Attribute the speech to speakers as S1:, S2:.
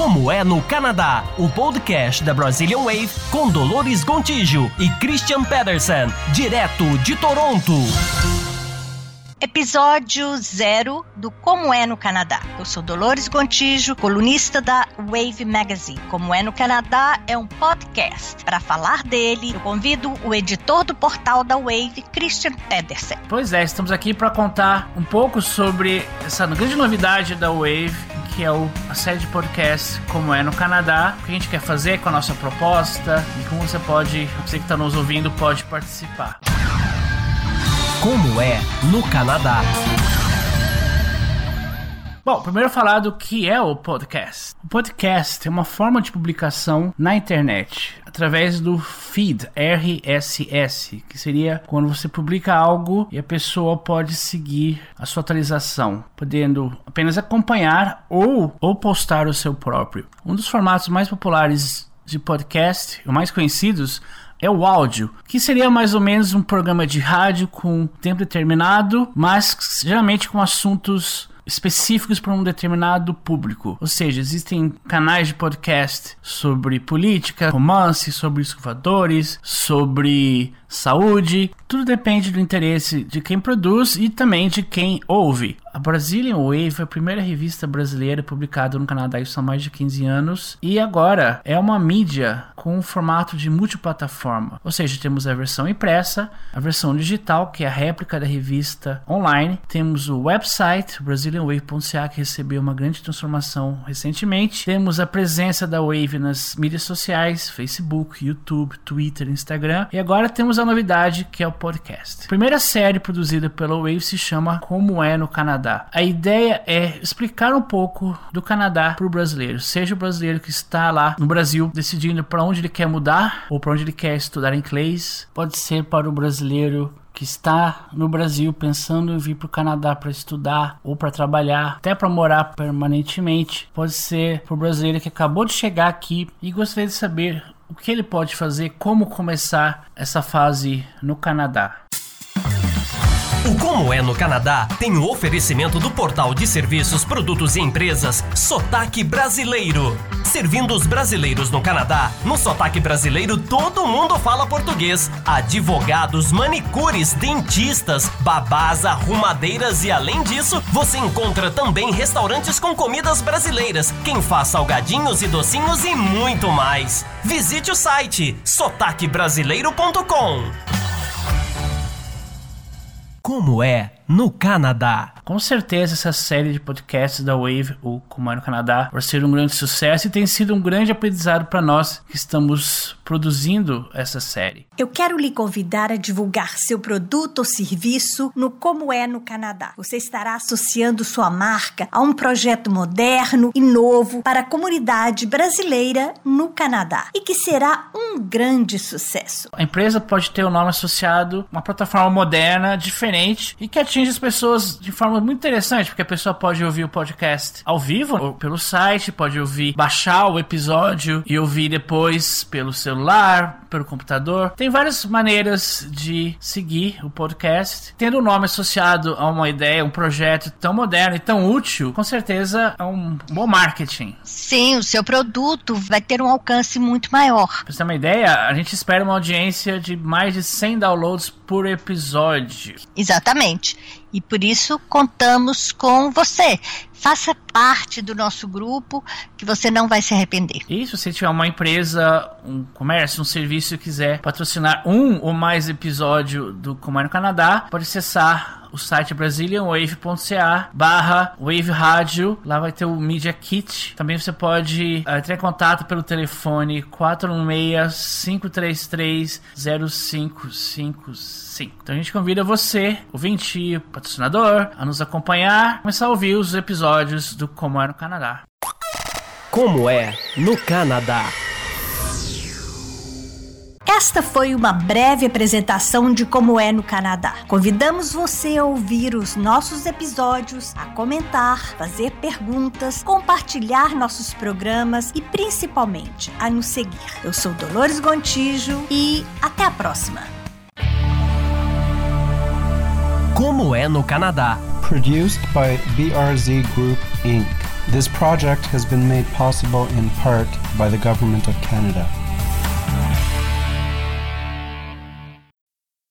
S1: Como é no Canadá, o podcast da Brazilian Wave com Dolores Gontijo e Christian Pedersen, direto de Toronto.
S2: Episódio zero do Como é no Canadá. Eu sou Dolores Gontijo, colunista da Wave Magazine. Como é no Canadá é um podcast. Para falar dele, eu convido o editor do portal da Wave, Christian Pedersen.
S3: Pois é, estamos aqui para contar um pouco sobre essa grande novidade da Wave, que é o, a série de podcast Como é no Canadá. O que a gente quer fazer com a nossa proposta e como você pode, você que está nos ouvindo, pode participar.
S1: Como é no Canadá.
S3: Bom, primeiro falar do que é o podcast. O podcast é uma forma de publicação na internet através do feed RSS, que seria quando você publica algo e a pessoa pode seguir a sua atualização, podendo apenas acompanhar ou, ou postar o seu próprio. Um dos formatos mais populares de podcast, os mais conhecidos, é o áudio, que seria mais ou menos um programa de rádio com tempo determinado, mas geralmente com assuntos específicos para um determinado público. Ou seja, existem canais de podcast sobre política, romance, sobre escovadores, sobre saúde. Tudo depende do interesse de quem produz e também de quem ouve. A Brazilian Wave foi a primeira revista brasileira publicada no Canadá isso há mais de 15 anos e agora é uma mídia com um formato de multiplataforma. Ou seja, temos a versão impressa, a versão digital, que é a réplica da revista online, temos o website brazilianwave.ca que recebeu uma grande transformação recentemente, temos a presença da Wave nas mídias sociais, Facebook, YouTube, Twitter, Instagram e agora temos a novidade que é o podcast. A primeira série produzida pela Wave se chama Como é no Canadá. A ideia é explicar um pouco do Canadá para o brasileiro, seja o brasileiro que está lá no Brasil decidindo para onde ele quer mudar ou para onde ele quer estudar inglês, pode ser para o brasileiro que está no Brasil pensando em vir para o Canadá para estudar ou para trabalhar, até para morar permanentemente. Pode ser para o brasileiro que acabou de chegar aqui e gostaria de saber o que ele pode fazer, como começar essa fase no Canadá.
S1: O Como é no Canadá tem o oferecimento do portal de serviços, produtos e empresas Sotaque Brasileiro. Servindo os brasileiros no Canadá, no Sotaque Brasileiro todo mundo fala português. Advogados, manicures, dentistas, babás, arrumadeiras e além disso, você encontra também restaurantes com comidas brasileiras, quem faz salgadinhos e docinhos e muito mais. Visite o site sotaquebrasileiro.com. Como é no Canadá?
S3: Com certeza essa série de podcasts da Wave, o Como é no Canadá, vai ser um grande sucesso e tem sido um grande aprendizado para nós que estamos produzindo essa série.
S2: Eu quero lhe convidar a divulgar seu produto ou serviço no Como é no Canadá. Você estará associando sua marca a um projeto moderno e novo para a comunidade brasileira no Canadá e que será um grande sucesso.
S3: A empresa pode ter o um nome associado a uma plataforma moderna, diferente e que atinge as pessoas de forma muito interessante, porque a pessoa pode ouvir o podcast ao vivo ou pelo site, pode ouvir, baixar o episódio e ouvir depois pelo celular, pelo computador. Tem várias maneiras de seguir o podcast. Tendo o um nome associado a uma ideia, um projeto tão moderno e tão útil, com certeza é um bom marketing.
S2: Sim, o seu produto vai ter um alcance muito maior.
S3: Pra você ter uma ideia, a gente espera uma audiência de mais de 100 downloads por episódio.
S2: Exatamente. E por isso contamos com você. Faça parte do nosso grupo que você não vai se arrepender.
S3: E se você tiver uma empresa, um comércio, um serviço e quiser patrocinar um ou mais episódio do Como é no Canadá, pode acessar o site brazilianwave.ca barra Wave Rádio. Lá vai ter o Media Kit. Também você pode uh, entrar em contato pelo telefone 416-533-0555. Então a gente convida você, ouvinte, patrocinador, a nos acompanhar, começar a ouvir os episódios do Como é no Canadá.
S1: Como é no Canadá.
S2: Esta foi uma breve apresentação de como é no Canadá. Convidamos você a ouvir os nossos episódios, a comentar, fazer perguntas, compartilhar nossos programas e principalmente a nos seguir. Eu sou Dolores Gontijo e até a próxima.
S1: Como é no Canadá.
S4: Produced by BRZ Group Inc. This project has been made possible in part by the Government of Canada.